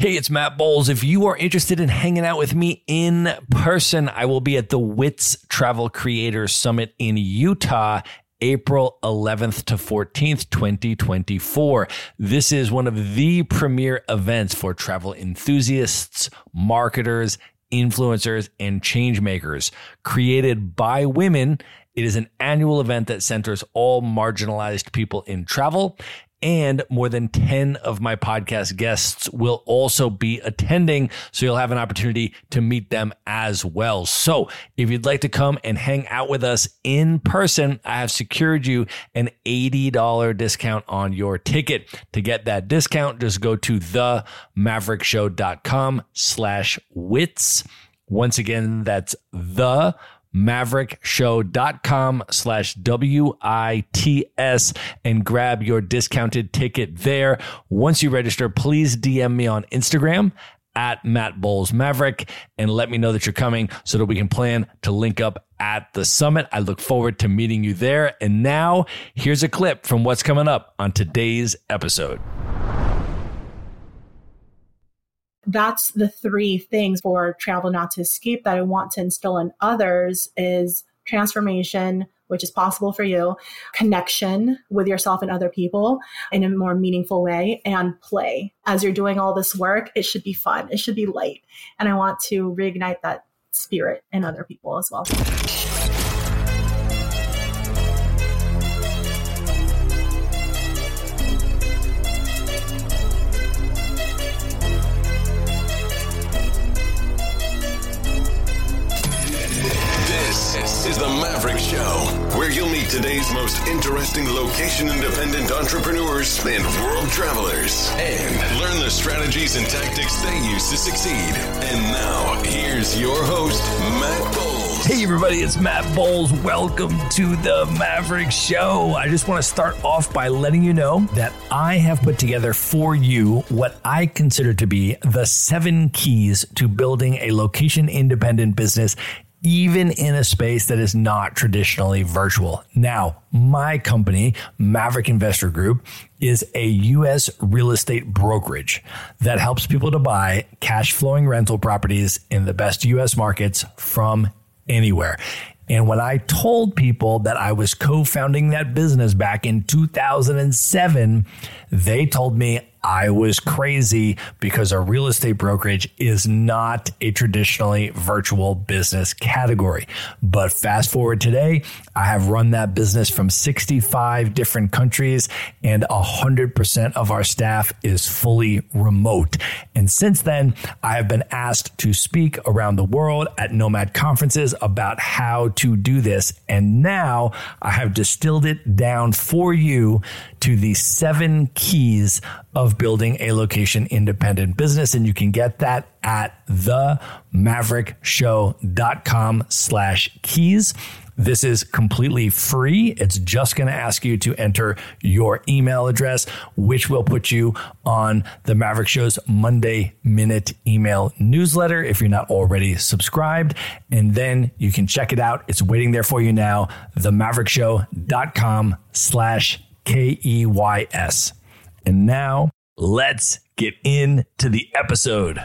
Hey, it's Matt Bowles. If you are interested in hanging out with me in person, I will be at the WITS Travel Creators Summit in Utah. April 11th to 14th, 2024. This is one of the premier events for travel enthusiasts, marketers, influencers, and change makers. Created by women, it is an annual event that centers all marginalized people in travel and more than 10 of my podcast guests will also be attending. So you'll have an opportunity to meet them as well. So if you'd like to come and hang out with us in person, I have secured you an $80 discount on your ticket. To get that discount, just go to themaverickshow.com slash wits. Once again, that's the maverickshow.com slash W-I-T-S and grab your discounted ticket there. Once you register, please DM me on Instagram at Matt Bowles Maverick and let me know that you're coming so that we can plan to link up at the summit. I look forward to meeting you there. And now here's a clip from what's coming up on today's episode. That's the three things for travel not to escape that I want to instill in others is transformation, which is possible for you, connection with yourself and other people in a more meaningful way, and play. As you're doing all this work, it should be fun, it should be light. And I want to reignite that spirit in other people as well. Is The Maverick Show, where you'll meet today's most interesting location independent entrepreneurs and world travelers and learn the strategies and tactics they use to succeed. And now, here's your host, Matt Bowles. Hey, everybody, it's Matt Bowles. Welcome to The Maverick Show. I just want to start off by letting you know that I have put together for you what I consider to be the seven keys to building a location independent business even in a space that is not traditionally virtual. Now, my company, Maverick Investor Group, is a U.S. real estate brokerage that helps people to buy cash flowing rental properties in the best U.S. markets from anywhere. And when I told people that I was co founding that business back in 2007, they told me I was crazy because a real estate brokerage is not a traditionally virtual business category. But fast forward today, I have run that business from 65 different countries and 100% of our staff is fully remote. And since then, I have been asked to speak around the world at Nomad conferences about how to do this. And now I have distilled it down for you to the seven keys of building a location independent business. And you can get that at themaverickshow.com slash keys. This is completely free. It's just going to ask you to enter your email address, which will put you on the Maverick Show's Monday Minute email newsletter if you're not already subscribed. And then you can check it out. It's waiting there for you now. Themaverickshow.com slash K E Y S. And now let's get into the episode.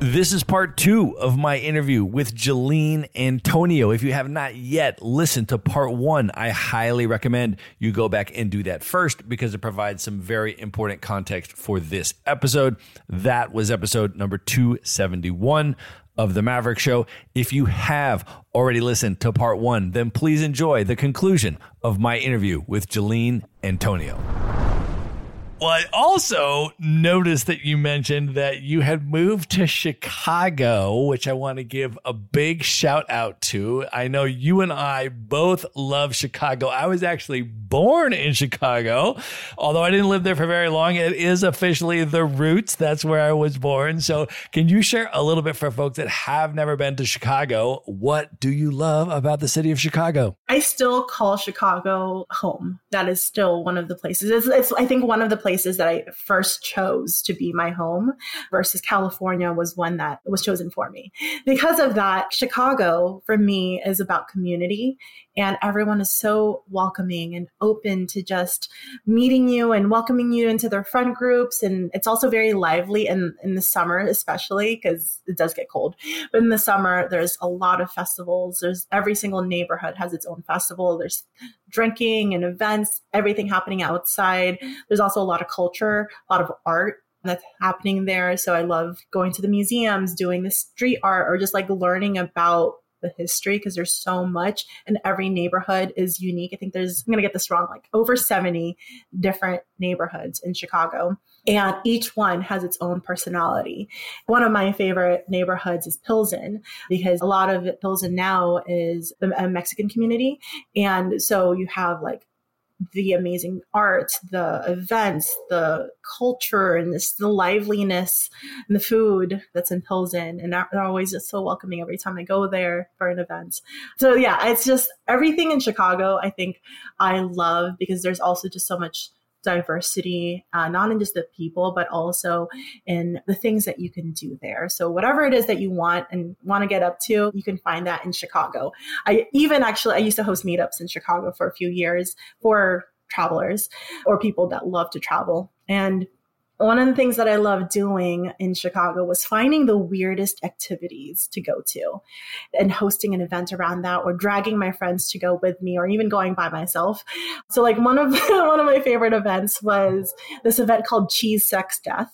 This is part two of my interview with Geleen Antonio. If you have not yet listened to part one, I highly recommend you go back and do that first because it provides some very important context for this episode. That was episode number 271 of the Maverick Show. If you have already listened to part one, then please enjoy the conclusion of my interview with Geleen Antonio. Well, I also noticed that you mentioned that you had moved to Chicago, which I want to give a big shout out to. I know you and I both love Chicago. I was actually born in Chicago, although I didn't live there for very long. It is officially the roots. That's where I was born. So, can you share a little bit for folks that have never been to Chicago? What do you love about the city of Chicago? I still call Chicago home. That is still one of the places. It's, it's I think, one of the places places that I first chose to be my home versus California was one that was chosen for me. Because of that, Chicago for me is about community and everyone is so welcoming and open to just meeting you and welcoming you into their friend groups. And it's also very lively in, in the summer, especially because it does get cold. But in the summer, there's a lot of festivals. There's every single neighborhood has its own festival. There's drinking and events, everything happening outside. There's also a lot of culture, a lot of art that's happening there. So I love going to the museums, doing the street art, or just like learning about the history because there's so much and every neighborhood is unique. I think there's, I'm going to get this wrong, like over 70 different neighborhoods in Chicago. And each one has its own personality. One of my favorite neighborhoods is Pilsen because a lot of Pilsen now is a uh, Mexican community. And so you have like the amazing art, the events, the culture, and this, the liveliness and the food that's in Pilsen. And they're always just so welcoming every time I go there for an event. So, yeah, it's just everything in Chicago, I think I love because there's also just so much diversity, uh, not in just the people, but also in the things that you can do there. So whatever it is that you want and want to get up to, you can find that in Chicago. I even actually, I used to host meetups in Chicago for a few years for travelers or people that love to travel. And one of the things that I love doing in Chicago was finding the weirdest activities to go to and hosting an event around that or dragging my friends to go with me or even going by myself. So like one of one of my favorite events was this event called Cheese Sex Death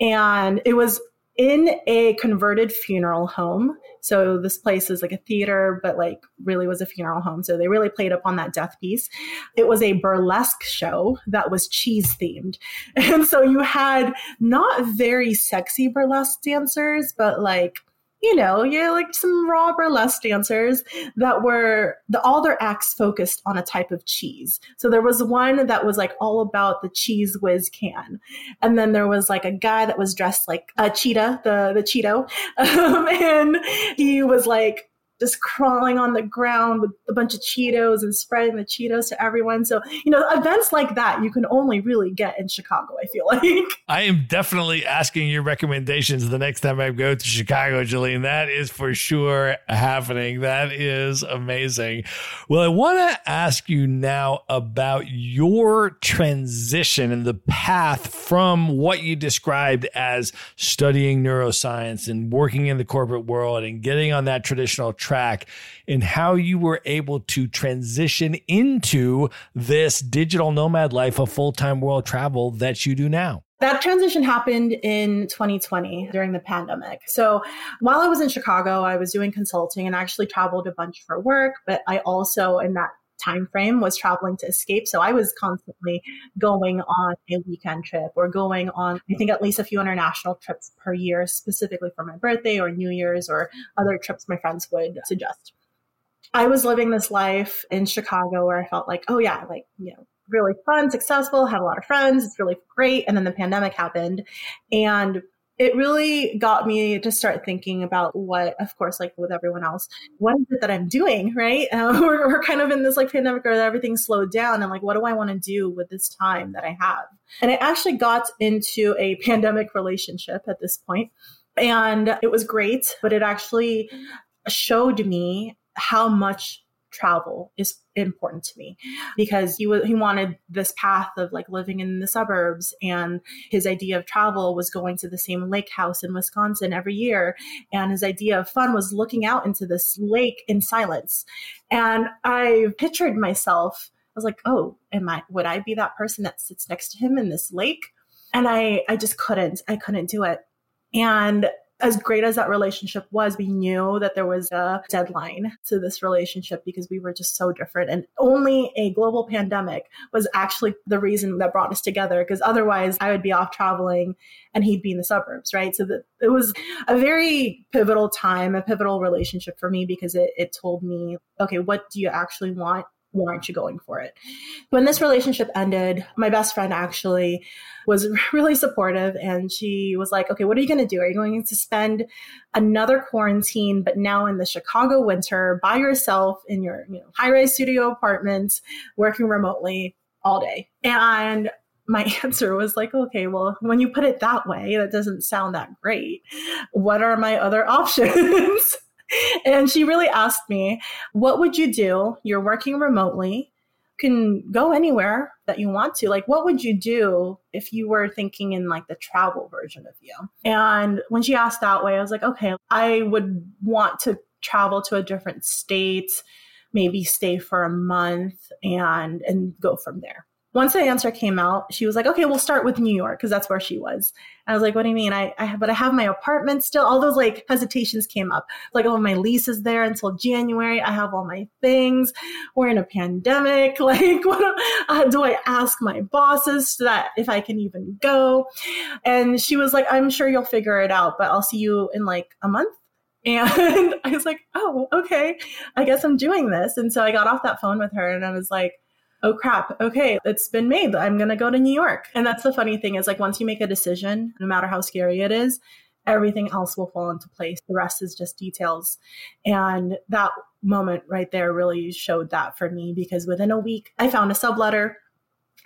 and it was in a converted funeral home. So this place is like a theater, but like really was a funeral home. So they really played up on that death piece. It was a burlesque show that was cheese themed. And so you had not very sexy burlesque dancers, but like you know, yeah, like some raw burlesque dancers that were the all their acts focused on a type of cheese. So there was one that was like all about the Cheez Whiz can, and then there was like a guy that was dressed like a cheetah, the the Cheeto, um, and he was like just crawling on the ground with a bunch of Cheetos and spreading the Cheetos to everyone. So, you know, events like that you can only really get in Chicago, I feel like. I am definitely asking your recommendations the next time I go to Chicago, Geleen. That is for sure happening. That is amazing. Well, I want to ask you now about your transition and the path from what you described as studying neuroscience and working in the corporate world and getting on that traditional track in how you were able to transition into this digital nomad life of full time world travel that you do now. That transition happened in 2020 during the pandemic. So while I was in Chicago, I was doing consulting and actually traveled a bunch for work, but I also in that time frame was traveling to escape. So I was constantly going on a weekend trip or going on, I think, at least a few international trips per year, specifically for my birthday or New Year's or other trips my friends would suggest. I was living this life in Chicago where I felt like, oh, yeah, like, you know, really fun, successful, had a lot of friends, it's really great. And then the pandemic happened. And it really got me to start thinking about what, of course, like with everyone else, what is it that I'm doing, right? Uh, we're, we're kind of in this like pandemic where everything slowed down, and like, what do I want to do with this time that I have? And I actually got into a pandemic relationship at this point, and it was great, but it actually showed me how much travel is important to me because he was he wanted this path of like living in the suburbs and his idea of travel was going to the same lake house in Wisconsin every year and his idea of fun was looking out into this lake in silence. And I pictured myself I was like oh am I would I be that person that sits next to him in this lake? And I I just couldn't I couldn't do it. And as great as that relationship was, we knew that there was a deadline to this relationship because we were just so different. And only a global pandemic was actually the reason that brought us together because otherwise I would be off traveling and he'd be in the suburbs, right? So that it was a very pivotal time, a pivotal relationship for me because it, it told me, okay, what do you actually want? Why aren't you going for it? When this relationship ended, my best friend actually was really supportive and she was like, okay, what are you going to do? Are you going to spend another quarantine, but now in the Chicago winter by yourself in your you know, high rise studio apartment, working remotely all day? And my answer was like, okay, well, when you put it that way, that doesn't sound that great. What are my other options? And she really asked me, What would you do? You're working remotely, can go anywhere that you want to. Like, what would you do if you were thinking in like the travel version of you? And when she asked that way, I was like, Okay, I would want to travel to a different state, maybe stay for a month and and go from there once the answer came out, she was like, okay, we'll start with New York because that's where she was. I was like, what do you mean? I, I but I have my apartment still. All those like hesitations came up. Like, oh, my lease is there until January. I have all my things. We're in a pandemic. Like, what uh, do I ask my bosses that if I can even go? And she was like, I'm sure you'll figure it out, but I'll see you in like a month. And I was like, oh, okay. I guess I'm doing this. And so I got off that phone with her and I was like, oh crap, okay, it's been made. I'm going to go to New York. And that's the funny thing is like once you make a decision, no matter how scary it is, everything else will fall into place. The rest is just details. And that moment right there really showed that for me because within a week, I found a subletter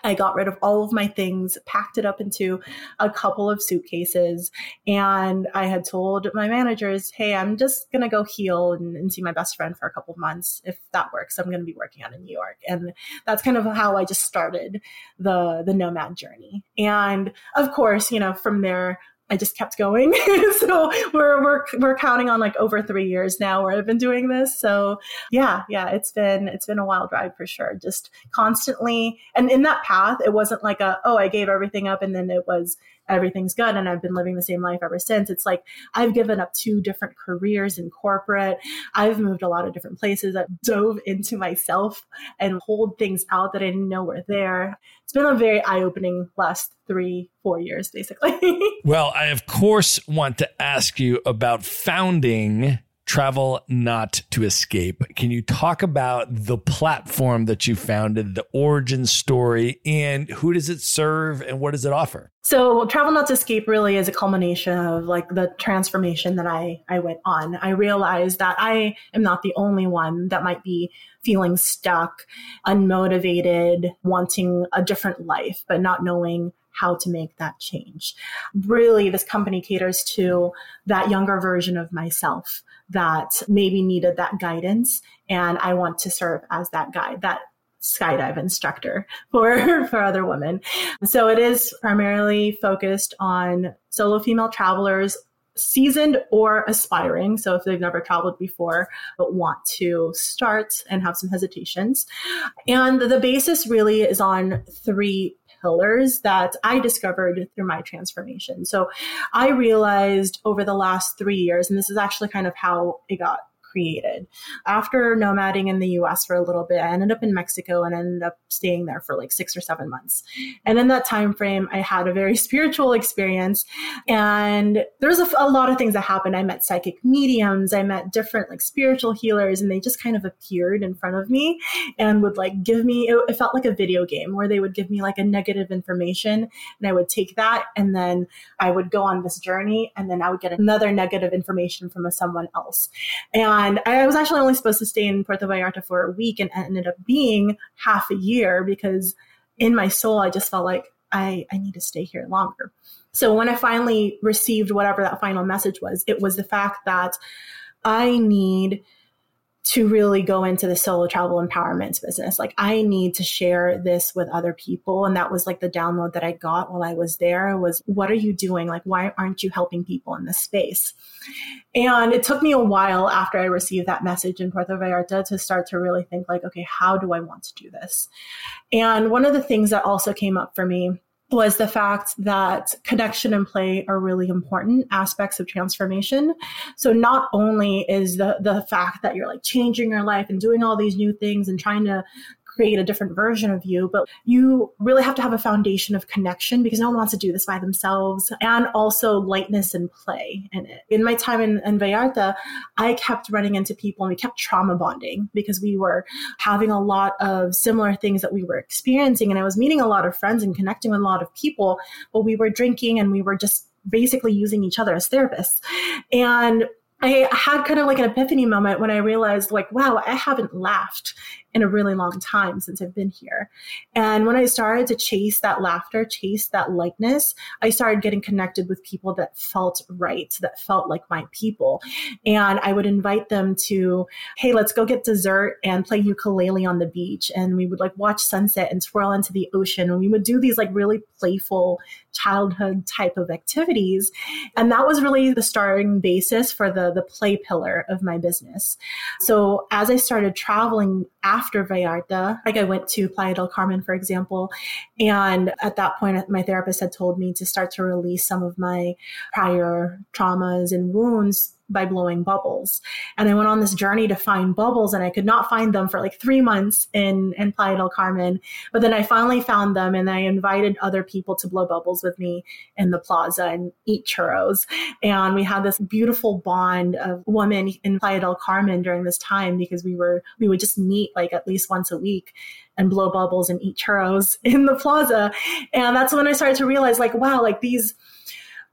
I got rid of all of my things, packed it up into a couple of suitcases, and I had told my managers, "Hey, I'm just gonna go heal and, and see my best friend for a couple of months. If that works, I'm gonna be working out in New York." And that's kind of how I just started the the nomad journey. And of course, you know, from there, I just kept going. so we're, we're, we're counting on like over three years now where I've been doing this. So yeah, yeah, it's been, it's been a wild ride for sure. Just constantly. And in that path, it wasn't like a, oh, I gave everything up and then it was, everything's good and I've been living the same life ever since. It's like I've given up two different careers in corporate. I've moved a lot of different places. I've dove into myself and pulled things out that I didn't know were there. It's been a very eye opening last three, four years, basically. well, I, of course, want to ask you about founding Travel Not to Escape. Can you talk about the platform that you founded, the origin story, and who does it serve and what does it offer? So Travel Not to Escape really is a culmination of like the transformation that I, I went on. I realized that I am not the only one that might be feeling stuck, unmotivated, wanting a different life, but not knowing how to make that change. Really, this company caters to that younger version of myself that maybe needed that guidance. And I want to serve as that guide, that skydive instructor for for other women. So it is primarily focused on solo female travelers seasoned or aspiring. So if they've never traveled before but want to start and have some hesitations. And the basis really is on three pillars that I discovered through my transformation. So I realized over the last three years, and this is actually kind of how it got created. After nomading in the US for a little bit, I ended up in Mexico and ended up staying there for like six or seven months. And in that time frame, I had a very spiritual experience. And there was a, a lot of things that happened. I met psychic mediums, I met different like spiritual healers, and they just kind of appeared in front of me and would like give me, it, it felt like a video game where they would give me like a negative information and I would take that and then I would go on this journey and then I would get another negative information from someone else. And and I was actually only supposed to stay in Puerto Vallarta for a week and ended up being half a year because in my soul, I just felt like I, I need to stay here longer. So when I finally received whatever that final message was, it was the fact that I need to really go into the solo travel empowerment business. Like I need to share this with other people. And that was like the download that I got while I was there was, what are you doing? Like, why aren't you helping people in this space? And it took me a while after I received that message in Puerto Vallarta to start to really think like, okay, how do I want to do this? And one of the things that also came up for me was the fact that connection and play are really important aspects of transformation. So not only is the the fact that you're like changing your life and doing all these new things and trying to create a different version of you, but you really have to have a foundation of connection because no one wants to do this by themselves and also lightness and play in it. In my time in, in Vallarta, I kept running into people and we kept trauma bonding because we were having a lot of similar things that we were experiencing. And I was meeting a lot of friends and connecting with a lot of people, but we were drinking and we were just basically using each other as therapists. And I had kind of like an epiphany moment when I realized, like, wow, I haven't laughed in a really long time since I've been here. And when I started to chase that laughter, chase that lightness, I started getting connected with people that felt right, that felt like my people. And I would invite them to, hey, let's go get dessert and play ukulele on the beach. And we would like watch sunset and twirl into the ocean. And we would do these like really playful childhood type of activities. And that was really the starting basis for the, the play pillar of my business. So as I started traveling after Vallarta, like I went to Playa del Carmen, for example, and at that point, my therapist had told me to start to release some of my prior traumas and wounds by blowing bubbles. And I went on this journey to find bubbles and I could not find them for like three months in, in Playa del Carmen. But then I finally found them and I invited other people to blow bubbles with me in the plaza and eat churros. And we had this beautiful bond of women in Playa del Carmen during this time because we were, we would just meet like at least once a week and blow bubbles and eat churros in the plaza. And that's when I started to realize like, wow, like these,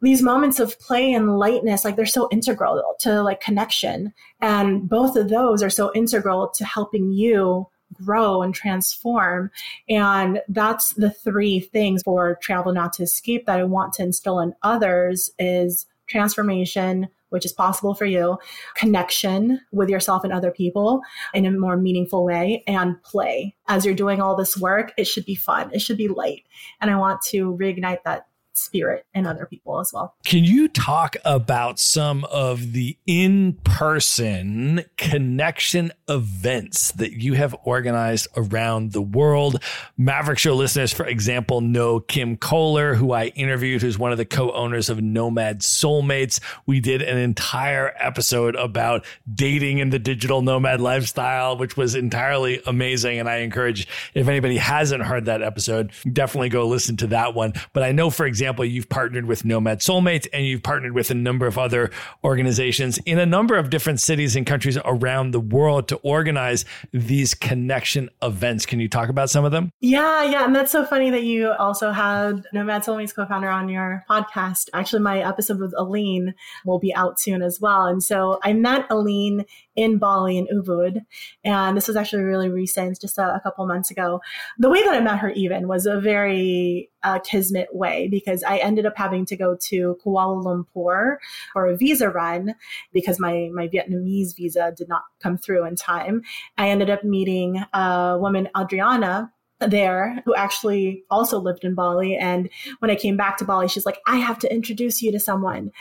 these moments of play and lightness like they're so integral to like connection and both of those are so integral to helping you grow and transform and that's the three things for travel not to escape that i want to instill in others is transformation which is possible for you, connection with yourself and other people in a more meaningful way, and play. As you're doing all this work, it should be fun, it should be light. And I want to reignite that spirit in other people as well. Can you talk about some of the in person connection events that you have organized around the world? Maverick Show listeners, for example, know Kim Kohler, who I interviewed, who's one of the co owners of Nomad Soulmates. We did an entire episode about dating in the digital nomad lifestyle, which was entirely amazing. And I encourage, if anybody hasn't heard that episode, definitely go listen to that one. But I know, for example, example, you've partnered with Nomad Soulmates and you've partnered with a number of other organizations in a number of different cities and countries around the world to organize these connection events. Can you talk about some of them? Yeah, yeah. And that's so funny that you also had Nomad Soulmates co founder on your podcast. Actually, my episode with Aline will be out soon as well. And so I met Aline in Bali in Ubud. And this was actually really recent, just a, a couple months ago. The way that I met her even was a very uh, kismet way because I ended up having to go to Kuala Lumpur for a visa run because my, my Vietnamese visa did not come through in time. I ended up meeting a woman, Adriana, there who actually also lived in Bali. And when I came back to Bali, she's like, I have to introduce you to someone.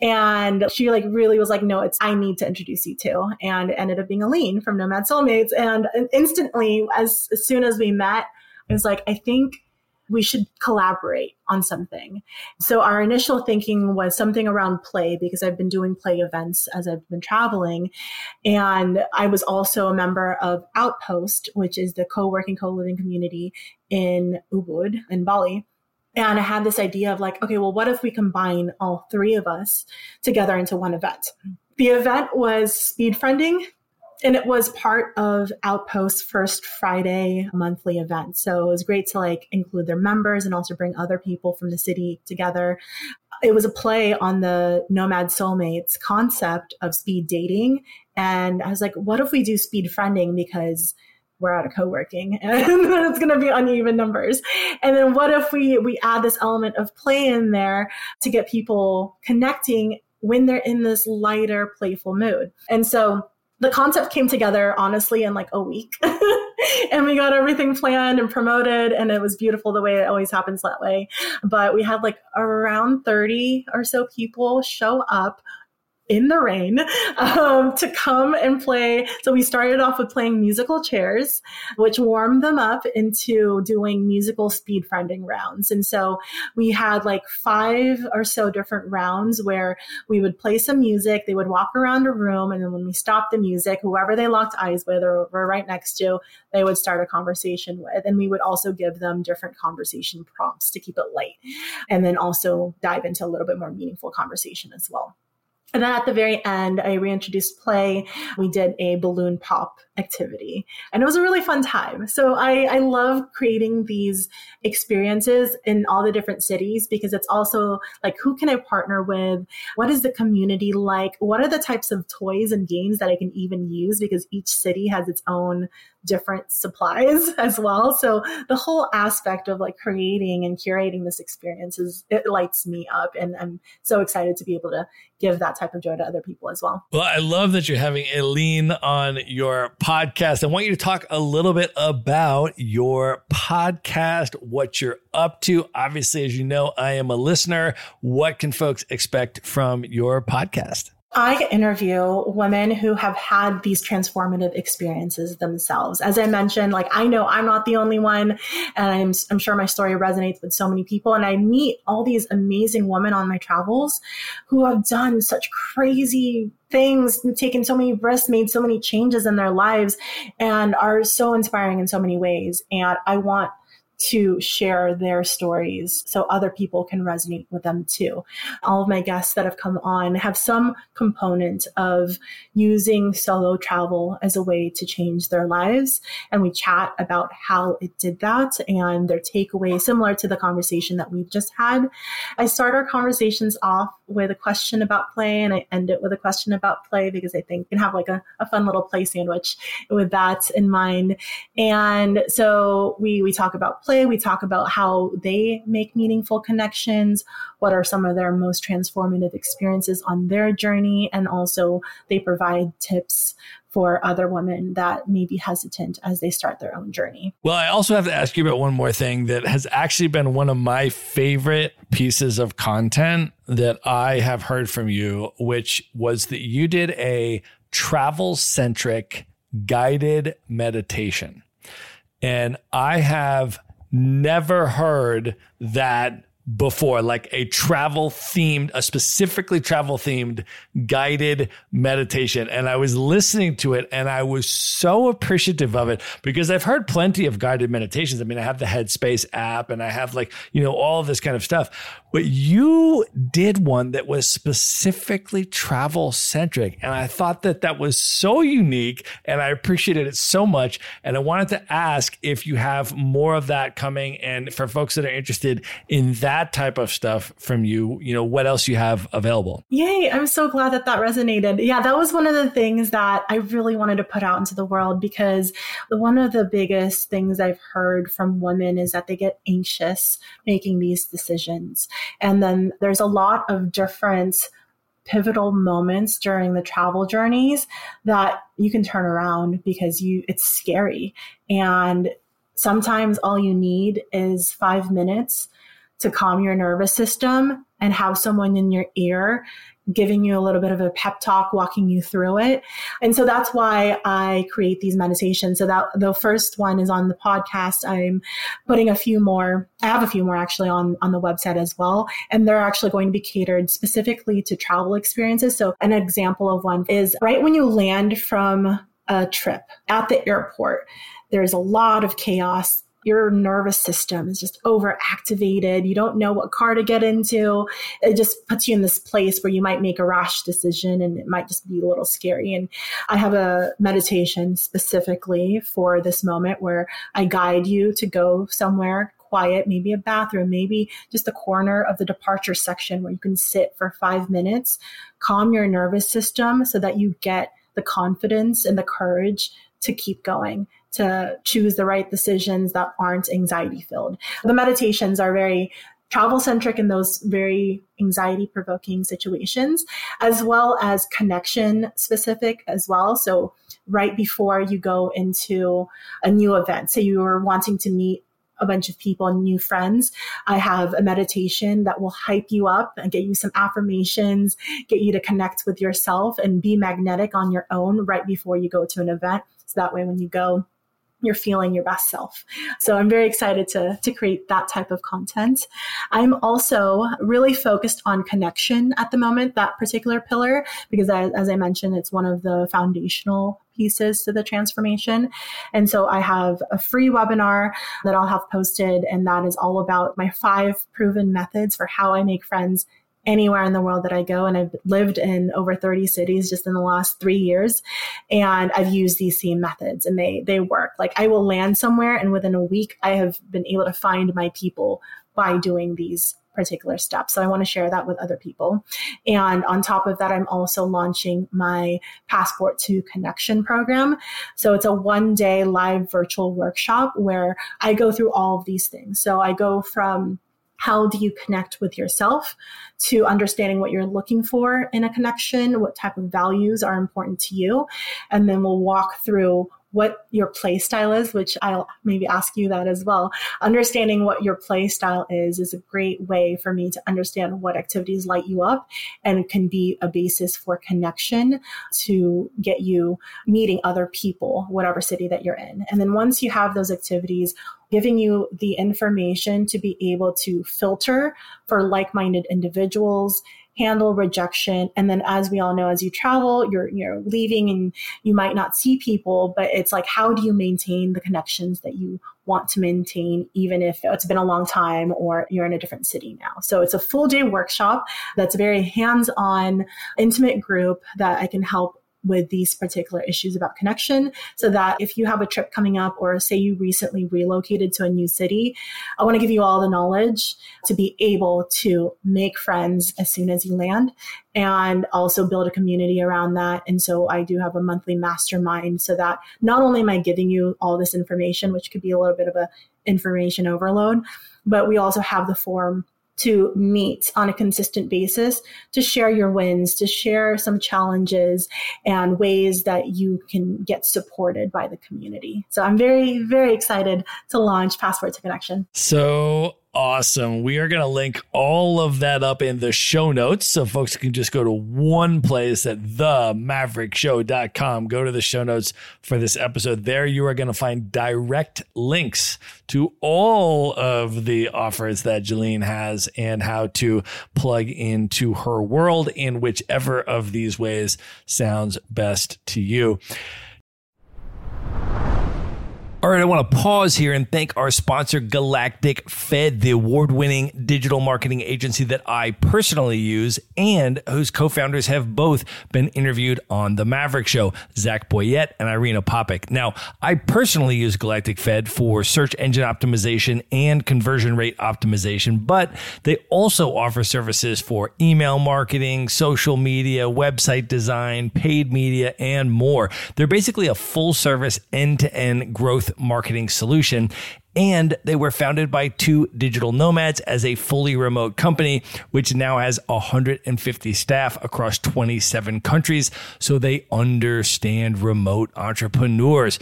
And she like really was like, no, it's, I need to introduce you to. And ended up being Aline from Nomad Soulmates. And instantly, as, as soon as we met, I was like, I think we should collaborate on something. So our initial thinking was something around play because I've been doing play events as I've been traveling. And I was also a member of Outpost, which is the co-working, co-living community in Ubud in Bali. And I had this idea of like, okay, well, what if we combine all three of us together into one event? The event was speed friending and it was part of Outpost's first Friday monthly event. So it was great to like include their members and also bring other people from the city together. It was a play on the Nomad Soulmates concept of speed dating. And I was like, what if we do speed friending because we're out of co-working and it's going to be uneven numbers. And then what if we, we add this element of play in there to get people connecting when they're in this lighter, playful mood. And so the concept came together honestly in like a week. And we got everything planned and promoted and it was beautiful the way it always happens that way. But we had like around 30 or so people show up in the rain um, to come and play. So we started off with playing musical chairs, which warmed them up into doing musical speed friending rounds. And so we had like five or so different rounds where we would play some music, they would walk around a room, and then when we stopped the music, whoever they locked eyes with or were right next to, they would start a conversation with. And we would also give them different conversation prompts to keep it light and then also dive into a little bit more meaningful conversation as well. And then at the very end, I reintroduced play. We did a balloon pop activity and it was a really fun time. So I, I love creating these experiences in all the different cities because it's also like, who can I partner with? What is the community like? What are the types of toys and games that I can even use? Because each city has its own different supplies as well. So the whole aspect of like creating and curating this experience is it lights me up and I'm so excited to be able to give that type of joy to other people as well. Well, I love that you're having Aileen on your podcast. I want you to talk a little bit about your podcast, what you're up to. Obviously, as you know, I am a listener. What can folks expect from your podcast? I interview women who have had these transformative experiences themselves. As I mentioned, like I know I'm not the only one, and I'm, I'm sure my story resonates with so many people. And I meet all these amazing women on my travels who have done such crazy things, taken so many risks, made so many changes in their lives, and are so inspiring in so many ways. And I want to share their stories so other people can resonate with them too. All of my guests that have come on have some component of using solo travel as a way to change their lives. And we chat about how it did that and their takeaway, similar to the conversation that we've just had. I start our conversations off with a question about play and I end it with a question about play because I think you can have like a, a fun little play sandwich with that in mind. And so we, we talk about play. We talk about how they make meaningful connections. What are some of their most transformative experiences on their journey? And also they provide tips for other women that may be hesitant as they start their own journey. Well, I also have to ask you about one more thing that has actually been one of my favorite pieces of content that I have heard from you, which was that you did a travel centric guided meditation. And I have never heard that before, like a travel themed, a specifically travel themed guided meditation. And I was listening to it and I was so appreciative of it because I've heard plenty of guided meditations. I mean, I have the Headspace app and I have like, you know, all of this kind of stuff. But you did one that was specifically travel centric. And I thought that that was so unique and I appreciated it so much. And I wanted to ask if you have more of that coming. And for folks that are interested in that type of stuff from you, you know, what else you have available. Yay. I'm so glad that that resonated. Yeah, that was one of the things that I really wanted to put out into the world because one of the biggest things I've heard from women is that they get anxious making these decisions. And then there's a lot of different pivotal moments during the travel journeys that you can turn around because you it's scary and sometimes all you need is 5 minutes to calm your nervous system and have someone in your ear giving you a little bit of a pep talk, walking you through it. And so that's why I create these meditations. So that the first one is on the podcast. I'm putting a few more. I have a few more actually on, on the website as well. And they're actually going to be catered specifically to travel experiences. So an example of one is right when you land from a trip at the airport, there's a lot of chaos your nervous system is just overactivated. You don't know what car to get into. It just puts you in this place where you might make a rash decision and it might just be a little scary. And I have a meditation specifically for this moment where I guide you to go somewhere quiet, maybe a bathroom, maybe just a corner of the departure section where you can sit for five minutes, calm your nervous system so that you get the confidence and the courage to keep going to choose the right decisions that aren't anxiety filled. The meditations are very travel centric in those very anxiety provoking situations, as well as connection specific as well. So, right before you go into a new event, say you are wanting to meet a bunch of people and new friends. I have a meditation that will hype you up and get you some affirmations, get you to connect with yourself and be magnetic on your own right before you go to an event. So that way, when you go, you're feeling your best self. So I'm very excited to, to create that type of content. I'm also really focused on connection at the moment, that particular pillar, because as, as I mentioned, it's one of the foundational pieces to the transformation. And so I have a free webinar that I'll have posted, and that is all about my five proven methods for how I make friends anywhere in the world that I go. And I've lived in over 30 cities just in the last three years. And I've used these same methods and they, they work. Like I will land somewhere and within a week, I have been able to find my people by doing these particular steps. So I want to share that with other people. And on top of that, I'm also launching my Passport to Connection program. So it's a one day live virtual workshop where I go through all of these things. So I go from how do you connect with yourself to understanding what you're looking for in a connection, what type of values are important to you. And then we'll walk through what your play style is, which I'll maybe ask you that as well. Understanding what your play style is is a great way for me to understand what activities light you up and can be a basis for connection to get you meeting other people, whatever city that you're in. And then once you have those activities, giving you the information to be able to filter for like minded individuals handle rejection. And then as we all know, as you travel, you're you're leaving and you might not see people, but it's like how do you maintain the connections that you want to maintain, even if it's been a long time or you're in a different city now. So it's a full day workshop that's a very hands on, intimate group that I can help with these particular issues about connection so that if you have a trip coming up or say you recently relocated to a new city, I want to give you all the knowledge to be able to make friends as soon as you land and also build a community around that. And so I do have a monthly mastermind so that not only am I giving you all this information, which could be a little bit of a information overload, but we also have the form to meet on a consistent basis to share your wins, to share some challenges and ways that you can get supported by the community. So I'm very, very excited to launch Passport to Connection. So awesome. We are going to link all of that up in the show notes so folks can just go to one place at themaverickshow.com. Go to the show notes for this episode. There you are going to find direct links to all of the offers that Geleen has and how to plug into her world in whichever of these ways sounds best to you. All right, I want to pause here and thank our sponsor, Galactic Fed, the award winning digital marketing agency that I personally use and whose co founders have both been interviewed on The Maverick Show, Zach Boyette and Irina Popik. Now, I personally use Galactic Fed for search engine optimization and conversion rate optimization, but they also offer services for email marketing, social media, website design, paid media, and more. They're basically a full service end to end growth marketing solution. And they were founded by two digital nomads as a fully remote company, which now has 150 staff across 27 countries. So they understand remote entrepreneurs.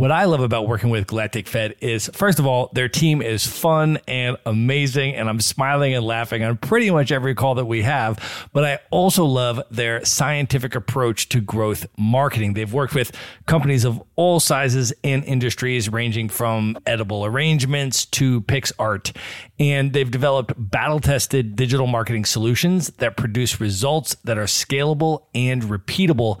What I love about working with Galactic Fed is, first of all, their team is fun and amazing, and I'm smiling and laughing on pretty much every call that we have. But I also love their scientific approach to growth marketing. They've worked with companies of all sizes and industries, ranging from edible arrangements to PicsArt. And they've developed battle tested digital marketing solutions that produce results that are scalable and repeatable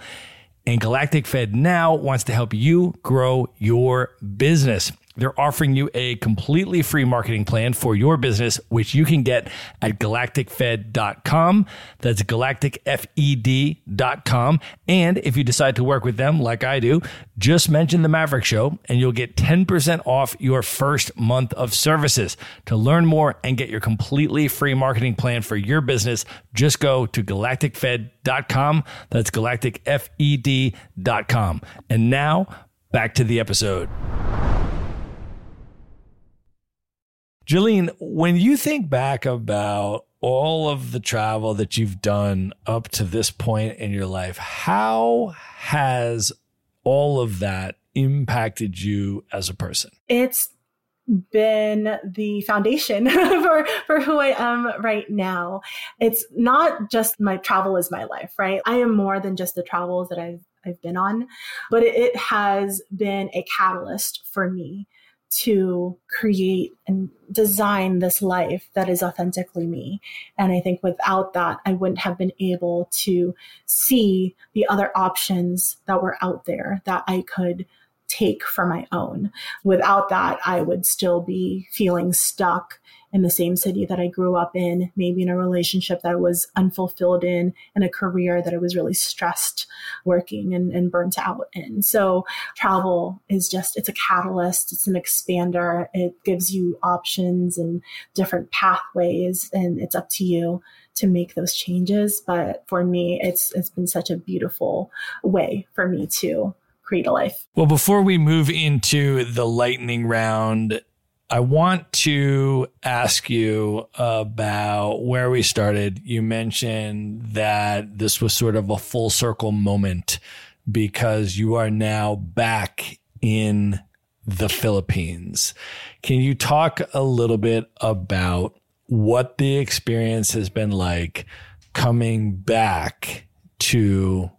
and Galactic Fed now wants to help you grow your business. They're offering you a completely free marketing plan for your business, which you can get at galacticfed.com. That's galacticfed.com. And if you decide to work with them like I do, just mention the Maverick Show and you'll get 10% off your first month of services. To learn more and get your completely free marketing plan for your business, just go to galacticfed.com. That's galacticfed.com. And now back to the episode. Geleen, when you think back about all of the travel that you've done up to this point in your life, how has all of that impacted you as a person? It's been the foundation for for who I am right now. It's not just my travel is my life, right? I am more than just the travels that I've I've been on, but it has been a catalyst for me to create and design this life that is authentically me. And I think without that, I wouldn't have been able to see the other options that were out there that I could take for my own. Without that, I would still be feeling stuck in the same city that I grew up in, maybe in a relationship that I was unfulfilled in, and a career that I was really stressed working and, and burnt out in. So travel is just, it's a catalyst, it's an expander. It gives you options and different pathways, and it's up to you to make those changes. But for me, it's it's been such a beautiful way for me to create a life. Well, before we move into the lightning round, I want to ask you about where we started. You mentioned that this was sort of a full circle moment because you are now back in the Philippines. Can you talk a little bit about what the experience has been like coming back to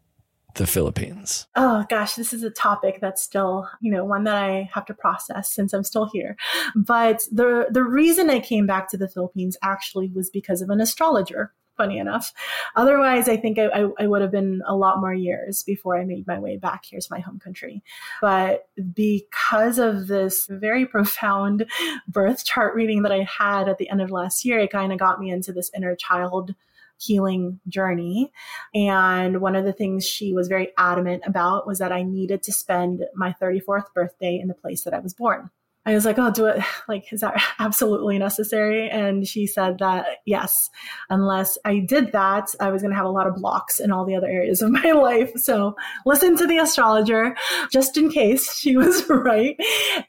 the Philippines? Oh gosh, this is a topic that's still, you know, one that I have to process since I'm still here. But the the reason I came back to the Philippines actually was because of an astrologer. Funny enough. Otherwise, I think I, I, I would have been a lot more years before I made my way back here to my home country. But because of this very profound birth chart reading that I had at the end of last year, it kind of got me into this inner child healing journey. And one of the things she was very adamant about was that I needed to spend my 34th birthday in the place that I was born. I was like, oh, do it. Like, is that absolutely necessary? And she said that yes, unless I did that, I was going to have a lot of blocks in all the other areas of my life. So listen to the astrologer just in case she was right.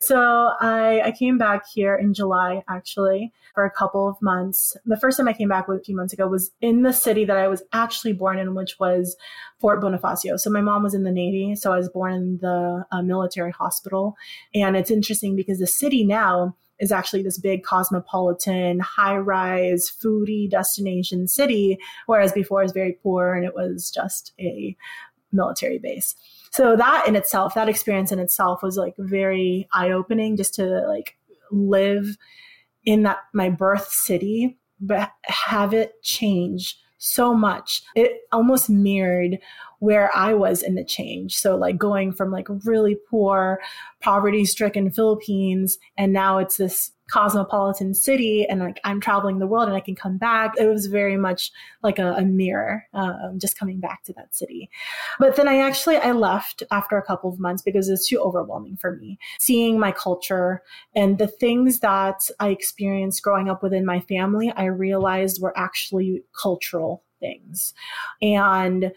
So I, I came back here in July, actually for a couple of months. The first time I came back a few months ago was in the city that I was actually born in, which was Fort Bonifacio. So my mom was in the Navy, so I was born in the uh, military hospital. And it's interesting because the city now is actually this big cosmopolitan, high rise, foodie destination city, whereas before it was very poor and it was just a military base. So that in itself, that experience in itself was like very eye opening just to like live in that my birth city, but have it change so much. It almost mirrored where I was in the change. So like going from like really poor, poverty stricken Philippines and now it's this cosmopolitan city and like I'm traveling the world and I can come back. It was very much like a, a mirror, um, just coming back to that city. But then I actually I left after a couple of months because it's too overwhelming for me. Seeing my culture and the things that I experienced growing up within my family, I realized were actually cultural things. And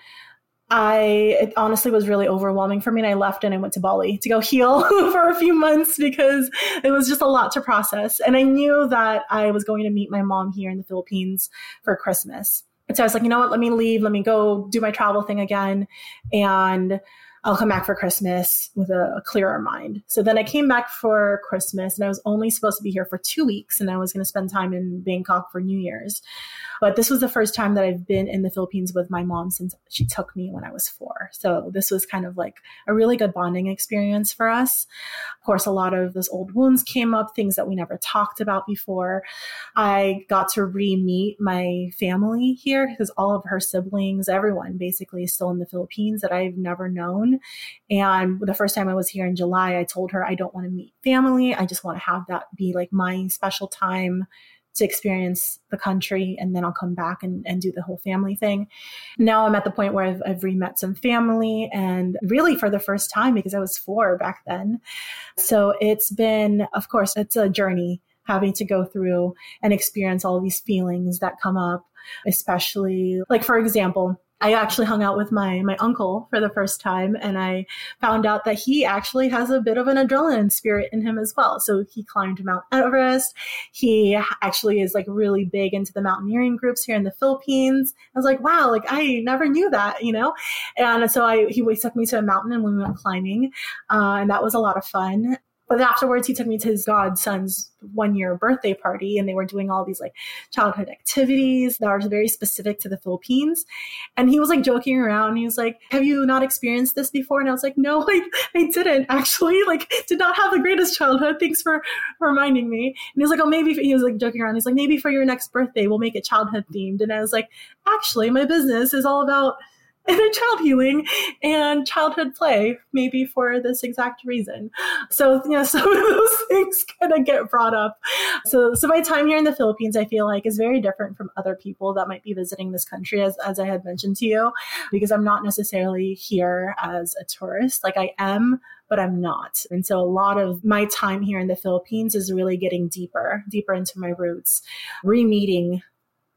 I it honestly was really overwhelming for me. And I left and I went to Bali to go heal for a few months because it was just a lot to process. And I knew that I was going to meet my mom here in the Philippines for Christmas. And so I was like, you know what, let me leave, let me go do my travel thing again. And I'll come back for Christmas with a, a, clearer mind. So then I came back for Christmas and I was only supposed to be here for two weeks and I was going to spend time in Bangkok for New Year's. But this was the first time that I've been in the Philippines with my mom since she took me when I was four. So this was kind of like a really good bonding experience for us. Of course, a lot of those old wounds came up, things that we never talked about before. I got to re meet my family here because all of her siblings, everyone basically is still in the Philippines that I've never known. And the first time I was here in July, I told her I don't want to meet family. I just want to have that be like my special time to experience the country and then I'll come back and, and do the whole family thing. Now I'm at the point where I've, I've re-met some family and really for the first time because I was four back then. So it's been, of course, it's a journey having to go through and experience all these feelings that come up, especially like, for example, I actually hung out with my my uncle for the first time and I found out that he actually has a bit of an adrenaline spirit in him as well. So he climbed Mount Everest. He actually is like really big into the mountaineering groups here in the Philippines. I was like, wow, like I never knew that, you know? And so I he took me to a mountain and we went climbing. Uh, and that was a lot of fun. But afterwards, he took me to his godson's one year birthday party, and they were doing all these like childhood activities that are very specific to the Philippines. And he was like joking around. He was like, Have you not experienced this before? And I was like, No, I, I didn't actually. Like, did not have the greatest childhood. Thanks for reminding me. And he was like, Oh, maybe he was like joking around. He's like, Maybe for your next birthday, we'll make it childhood themed. And I was like, Actually, my business is all about inner child healing and childhood play, maybe for this exact reason. So, you know, some of those things kind of get brought up. So, so my time here in the Philippines, I feel like is very different from other people that might be visiting this country, as, as I had mentioned to you, because I'm not necessarily here as a tourist. Like I am but I'm not. And so a lot of my time here in the Philippines is really getting deeper, deeper into my roots, re meeting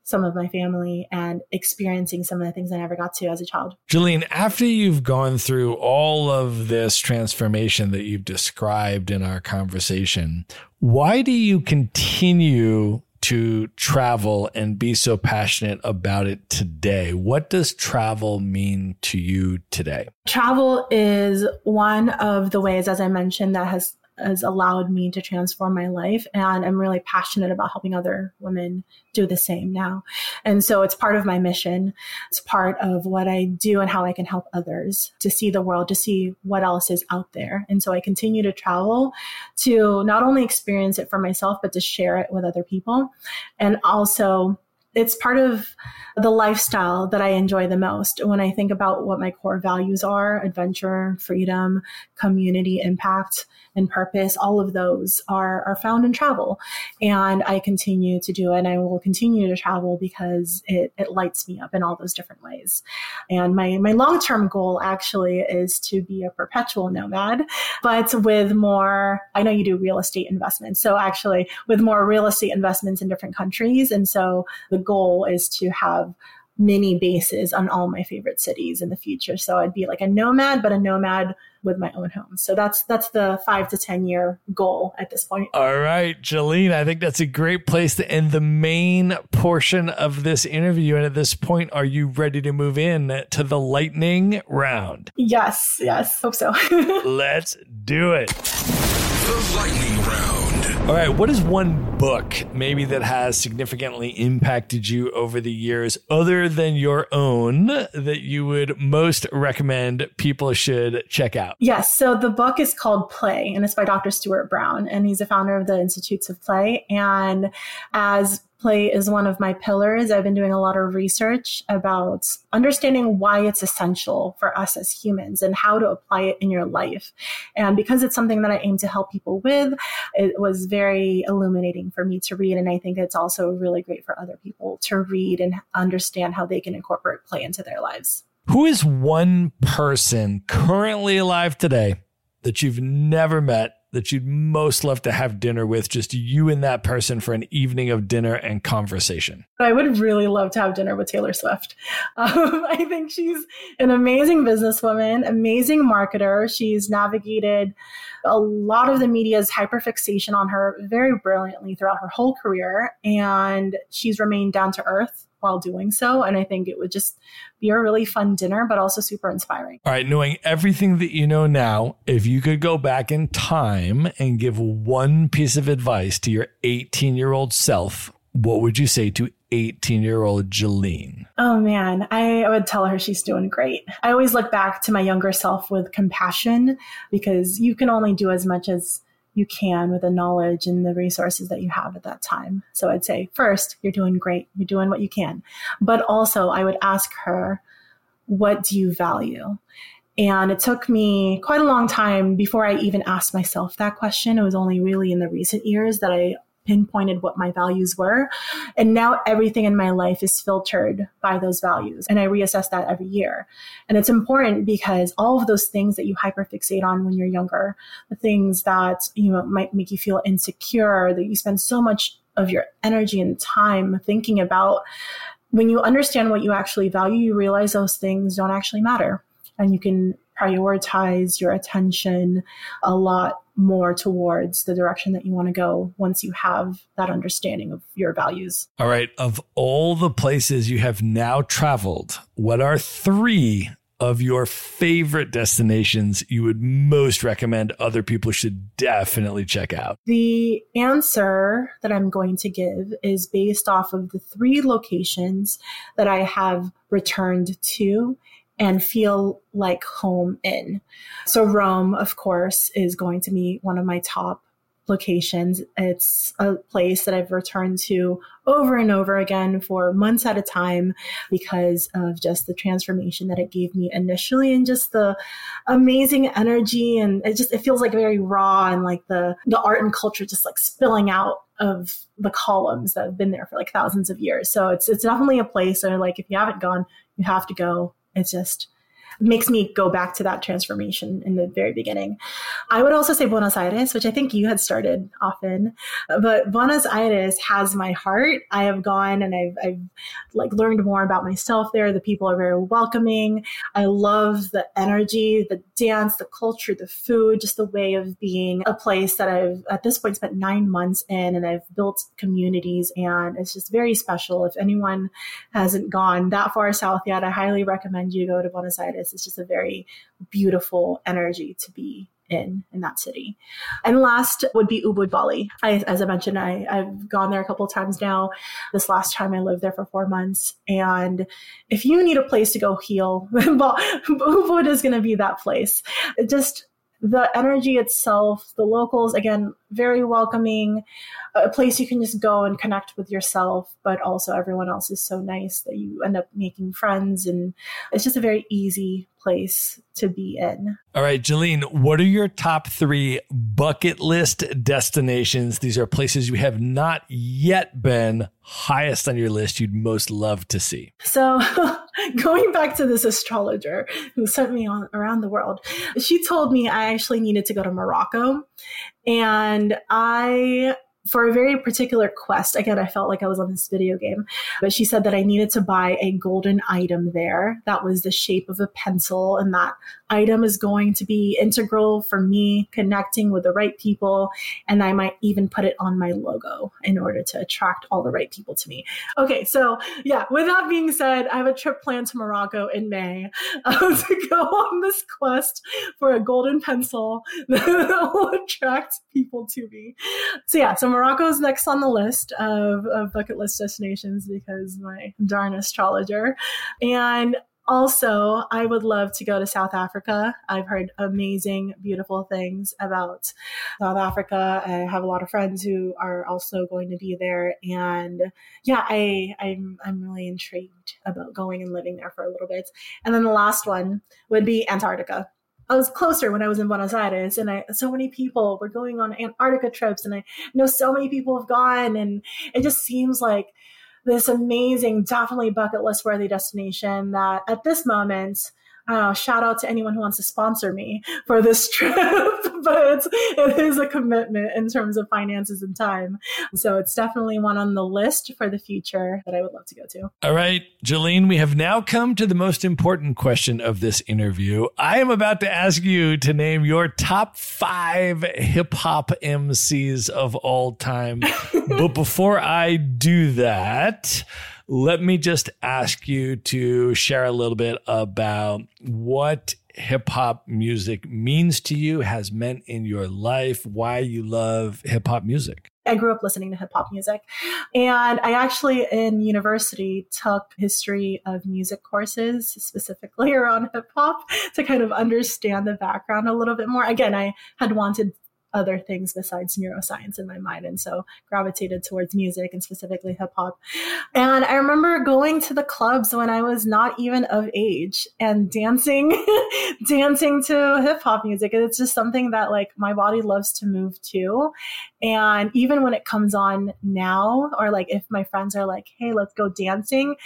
some of my family and experiencing some of the things I never got to as a child. Geleen, after you've gone through all of this transformation that you've described in our conversation, why do you continue to travel and be so passionate about it today? What does travel mean to you today? Travel is one of the ways, as I mentioned, that has has allowed me to transform my life. And I'm really passionate about helping other women do the same now. And so it's part of my mission. It's part of what I do and how I can help others to see the world, to see what else is out there. And so I continue to travel to not only experience it for myself, but to share it with other people. And also it's part of the lifestyle that I enjoy the most. When I think about what my core values are adventure, freedom, community impact, and purpose, all of those are, are found in travel. And I continue to do it and I will continue to travel because it, it lights me up in all those different ways. And my, my long term goal actually is to be a perpetual nomad, but with more, I know you do real estate investments. So actually, with more real estate investments in different countries. And so the goal is to have mini bases on all my favorite cities in the future. So I'd be like a nomad, but a nomad with my own home. So that's that's the five to ten year goal at this point. All right, Geleen, I think that's a great place to end the main portion of this interview. And at this point, are you ready to move in to the lightning round? Yes, yes, hope so. Let's do it. The lightning round. All right, what is one book maybe that has significantly impacted you over the years, other than your own, that you would most recommend people should check out? Yes, so the book is called Play, and it's by Dr. Stuart Brown, and he's a founder of the Institutes of Play. And as play is one of my pillars. I've been doing a lot of research about understanding why it's essential for us as humans and how to apply it in your life. And because it's something that I aim to help people with, it was very illuminating for me to read. And I think it's also really great for other people to read and understand how they can incorporate play into their lives. Who is one person currently alive today that you've never met that you'd most love to have dinner with, just you and that person for an evening of dinner and conversation? I would really love to have dinner with Taylor Swift. Um, I think she's an amazing businesswoman, amazing marketer. She's navigated a lot of the media's hyperfixation on her very brilliantly throughout her whole career, and she's remained down to earth while doing so. And I think it would just be a really fun dinner, but also super inspiring. All right. Knowing everything that you know now, if you could go back in time and give one piece of advice to your 18 year old self, what would you say to 18 year old Geleen? Oh man, I would tell her she's doing great. I always look back to my younger self with compassion because you can only do as much as you can with the knowledge and the resources that you have at that time. So I'd say, first, you're doing great. You're doing what you can. But also, I would ask her, what do you value? And it took me quite a long time before I even asked myself that question. It was only really in the recent years that I pinpointed what my values were. And now everything in my life is filtered by those values. And I reassess that every year. And it's important because all of those things that you hyperfixate on when you're younger, the things that, you know, might make you feel insecure, that you spend so much of your energy and time thinking about, when you understand what you actually value, you realize those things don't actually matter. And you can prioritize your attention a lot more towards the direction that you want to go once you have that understanding of your values. All right. Of all the places you have now traveled, what are three of your favorite destinations you would most recommend other people should definitely check out? The answer that I'm going to give is based off of the three locations that I have returned to and feel like home in. So, Rome, of course, is going to be one of my top locations. It's a place that I've returned to over and over again for months at a time because of just the transformation that it gave me initially and just the amazing energy and it just it feels like very raw and like the the art and culture just like spilling out of the columns that have been there for like thousands of years. So it's it's definitely a place where like if you haven't gone, you have to go. It's just makes me go back to that transformation in the very beginning. I would also say Buenos Aires, which I think you had started often, but Buenos Aires has my heart. I have gone and I've, I've like learned more about myself there. The people are very welcoming. I love the energy, the dance, the culture, the food, just the way of being a place that I've at this point spent nine months in and I've built communities and it's just very special. If anyone hasn't gone that far south yet, I highly recommend you go to Buenos Aires is. It's just a very beautiful energy to be in in that city. And last would be Ubud, Bali. I, as I mentioned, I, I've gone there a couple times now. This last time I lived there for four months. And if you need a place to go heal, Ubud is going to be that place. It just the energy itself, the locals, again, very welcoming, a place you can just go and connect with yourself, but also everyone else is so nice that you end up making friends. And it's just a very easy place to be in. All right, Geleen, what are your top three bucket list destinations? These are places you have not yet been, highest on your list you'd most love to see. So, going back to this astrologer who sent me on around the world, she told me I actually needed to go to Morocco. And I for a very particular quest. Again, I felt like I was on this video game, but she said that I needed to buy a golden item there that was the shape of a pencil, and that item is going to be integral for me connecting with the right people. And I might even put it on my logo in order to attract all the right people to me. Okay, so yeah, with that being said, I have a trip planned to Morocco in May uh, to go on this quest for a golden pencil that will attract people to me. So yeah, so Morocco is next on the list of, of bucket list destinations because my darn astrologer. And also, I would love to go to South Africa. I've heard amazing, beautiful things about South Africa. I have a lot of friends who are also going to be there, and yeah, I, I'm I'm really intrigued about going and living there for a little bit. And then the last one would be Antarctica. I was closer when I was in Buenos Aires, and I so many people were going on Antarctica trips, and I know so many people have gone, and it just seems like this amazing, definitely bucket list worthy destination that at this moment uh, shout out to anyone who wants to sponsor me for this trip, but it is a commitment in terms of finances and time. So it's definitely one on the list for the future that I would love to go to. All right, Geleen, we have now come to the most important question of this interview. I am about to ask you to name your top five hip hop MCs of all time. but before I do that, let me just ask you to share a little bit about what hip hop music means to you, has meant in your life, why you love hip hop music. I grew up listening to hip hop music. And I actually, in university, took history of music courses specifically around hip hop to kind of understand the background a little bit more. Again, I had wanted other things besides neuroscience in my mind and so gravitated towards music and specifically hip hop. And I remember going to the clubs when I was not even of age and dancing dancing to hip hop music. And it's just something that like my body loves to move to. And even when it comes on now or like if my friends are like, "Hey, let's go dancing."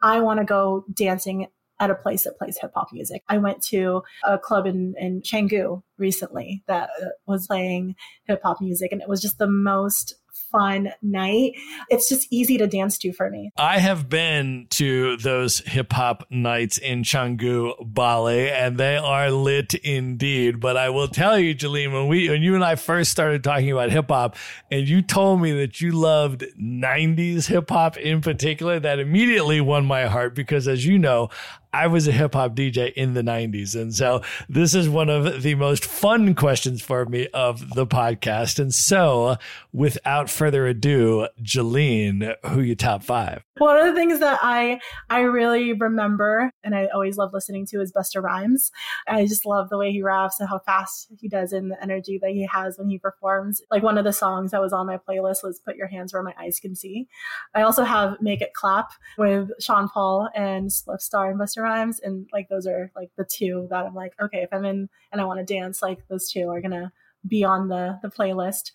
I want to go dancing at a place that plays hip hop music. I went to a club in, in Canggu recently that uh, was playing hip hop music, and it was just the most fun night. It's just easy to dance to for me. I have been to those hip hop nights in Canggu, Bali, and they are lit indeed. But I will tell you, Geleen, when we when you and I first started talking about hip hop, and you told me that you loved '90s hip hop in particular, that immediately won my heart because, as you know, I was a hip hop DJ in the 90s. And so this is one of the most fun questions for me of the podcast. And so without further ado, Geleen, who you top five? One of the things that I I really remember and I always love listening to is Busta Rhymes. I just love the way he raps and how fast he does and the energy that he has when he performs. Like one of the songs that was on my playlist was Put Your Hands Where My Eyes Can See. I also have Make It Clap with Sean Paul and Spliff Star and Busta Rhymes. And like those are like the two that I'm like, okay, if I'm in and I want to dance, like those two are gonna be on the the playlist.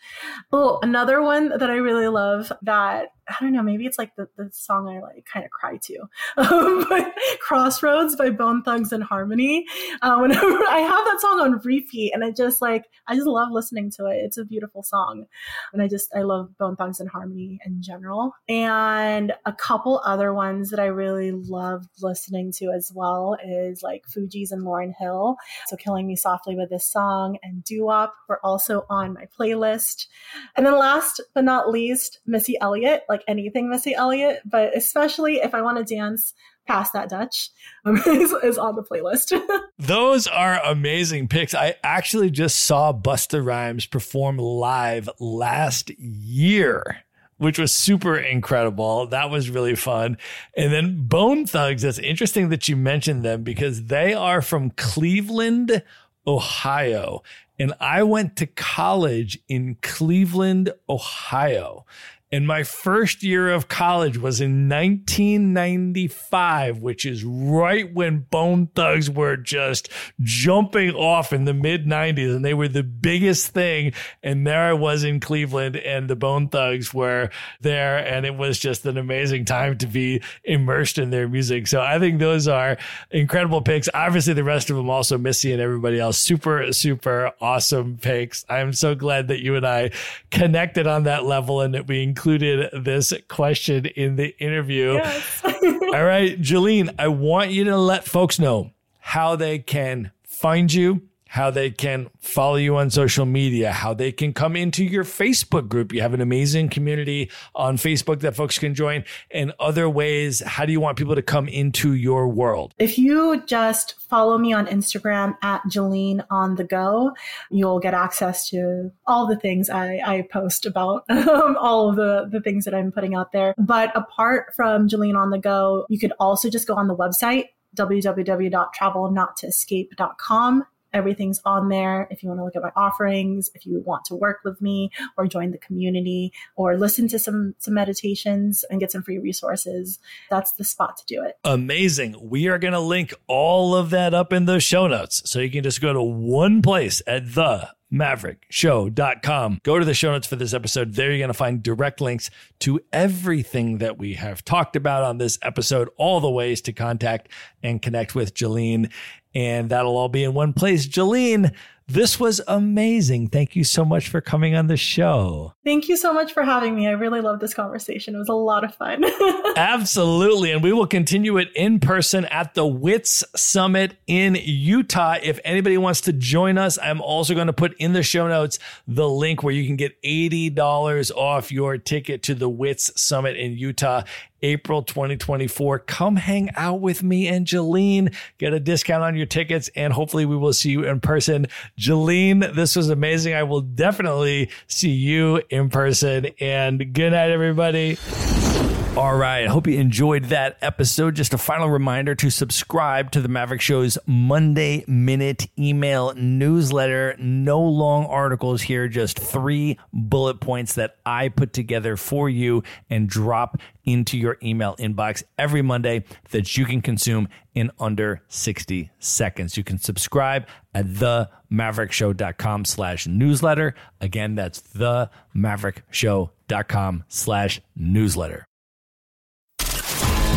Oh, another one that I really love that I don't know, maybe it's like the, the song I like kind of cry to. Um, but Crossroads by Bone Thugs and Harmony. Uh, whenever I have that song on repeat and I just like, I just love listening to it. It's a beautiful song. And I just, I love Bone Thugs and Harmony in general. And a couple other ones that I really love listening to as well is like Fugees and Lauryn Hill. So Killing Me Softly with this song and Doo Wop were also on my playlist. And then last but not least, Missy Elliott like anything Missy Elliott, but especially if I want to dance Pass That Dutch um, is, is, on the playlist. Those are amazing picks. I actually just saw Busta Rhymes perform live last year. Which was super incredible. That was really fun. And then Bone Thugs, it's interesting that you mentioned them because they are from Cleveland, Ohio. And I went to college in Cleveland, Ohio. And my first year of college was in 1995, which is right when Bone Thugs were just jumping off in the mid 90s and they were the biggest thing. And there I was in Cleveland and the Bone Thugs were there. And it was just an amazing time to be immersed in their music. So I think those are incredible picks. Obviously, the rest of them also, Missy and everybody else, super, super awesome picks. I'm so glad that you and I connected on that level and that we included this question in the interview. Yes. All right, Geleen, I want you to let folks know how they can find you how they can follow you on social media, how they can come into your Facebook group. You have an amazing community on Facebook that folks can join, and other ways. How do you want people to come into your world? If you just follow me on Instagram at Geleen on the go, you'll get access to all the things I, I post about um, all of the, the things that I'm putting out there. But apart from Geleen on the go, you could also just go on the website www.travelnottoescape.com Everything's on there. If you want to look at my offerings, if you want to work with me or join the community or listen to some some meditations and get some free resources, that's the spot to do it. Amazing. We are going to link all of that up in the show notes. So you can just go to one place at the maverickshow.com. Go to the show notes for this episode. There you're going to find direct links to everything that we have talked about on this episode, all the ways to contact and connect with Geleen and that'll all be in one place. Geleen, this was amazing. Thank you so much for coming on the show. Thank you so much for having me. I really loved this conversation. It was a lot of fun. Absolutely. And we will continue it in person at the WITS Summit in Utah. If anybody wants to join us, I'm also going to put in the show notes the link where you can get $80 off your ticket to the WITS Summit in Utah. April 2024. Come hang out with me and Geleen. Get a discount on your tickets, and hopefully, we will see you in person. Geleen, this was amazing. I will definitely see you in person. And good night, everybody. All right. I hope you enjoyed that episode. Just a final reminder to subscribe to the Maverick Show's Monday Minute email newsletter. No long articles here, just three bullet points that I put together for you and drop into your email inbox every Monday that you can consume in under 60 seconds. You can subscribe at themaverickshow.com slash newsletter. Again, that's themaverickshow.com slash newsletter.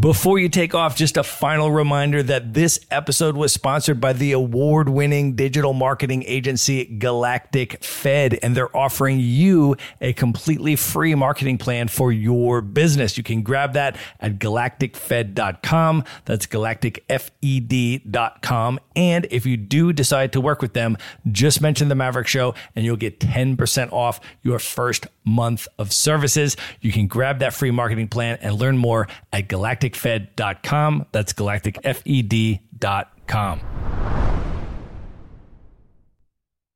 Before you take off, just a final reminder that this episode was sponsored by the award winning digital marketing agency Galactic Fed, and they're offering you a completely free marketing plan for your business. You can grab that at galacticfed.com. That's galacticfed.com. And if you do decide to work with them, just mention the Maverick Show and you'll get 10% off your first month of services. You can grab that free marketing plan and learn more at galactic galacticfed.com. That's galacticfed.com.